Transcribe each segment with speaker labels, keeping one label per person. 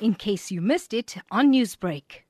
Speaker 1: in case you missed it on Newsbreak.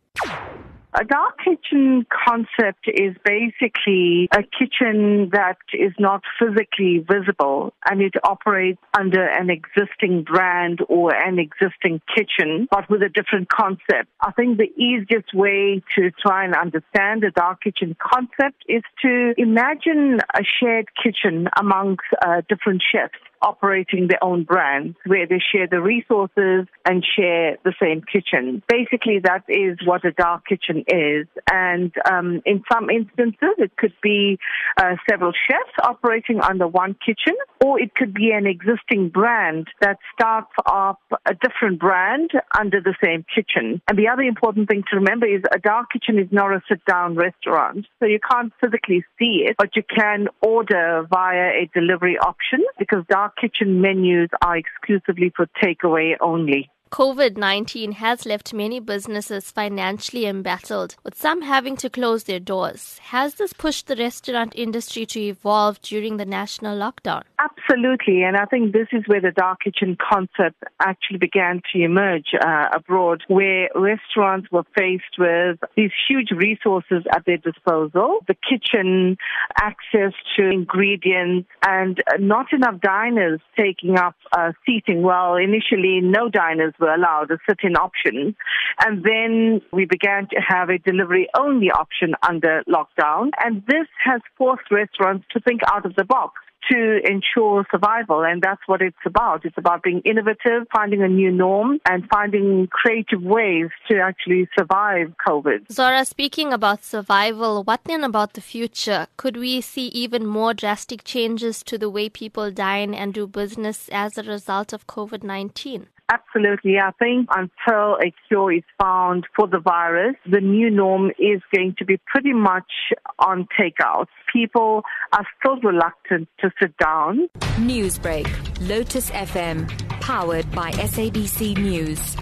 Speaker 2: A dark kitchen concept is basically a kitchen that is not physically visible and it operates under an existing brand or an existing kitchen, but with a different concept. I think the easiest way to try and understand a dark kitchen concept is to imagine a shared kitchen amongst uh, different chefs operating their own brands where they share the resources and share the same kitchen. Basically, that is what a dark kitchen is. And um, in some instances, it could be uh, several chefs operating under one kitchen, or it could be an existing brand that starts up a different brand under the same kitchen. And the other important thing to remember is a dark kitchen is not a sit down restaurant. So you can't physically see it, but you can order via a delivery option because dark kitchen menus are exclusively for takeaway only.
Speaker 3: COVID 19 has left many businesses financially embattled, with some having to close their doors. Has this pushed the restaurant industry to evolve during the national lockdown?
Speaker 2: Absolutely, and I think this is where the dark kitchen concept actually began to emerge uh, abroad, where restaurants were faced with these huge resources at their disposal the kitchen, access to ingredients, and not enough diners taking up uh, seating. Well, initially, no diners were allowed a sit-in option. And then we began to have a delivery only option under lockdown. And this has forced restaurants to think out of the box to ensure survival. And that's what it's about. It's about being innovative, finding a new norm, and finding creative ways to actually survive COVID.
Speaker 3: Zohra, speaking about survival, what then about the future? Could we see even more drastic changes to the way people dine and do business as a result of COVID 19?
Speaker 2: Absolutely. I think until a cure is found for the virus, the new norm is going to be pretty much on takeout. People are still reluctant to sit down.
Speaker 4: Newsbreak, Lotus FM, powered by SABC News.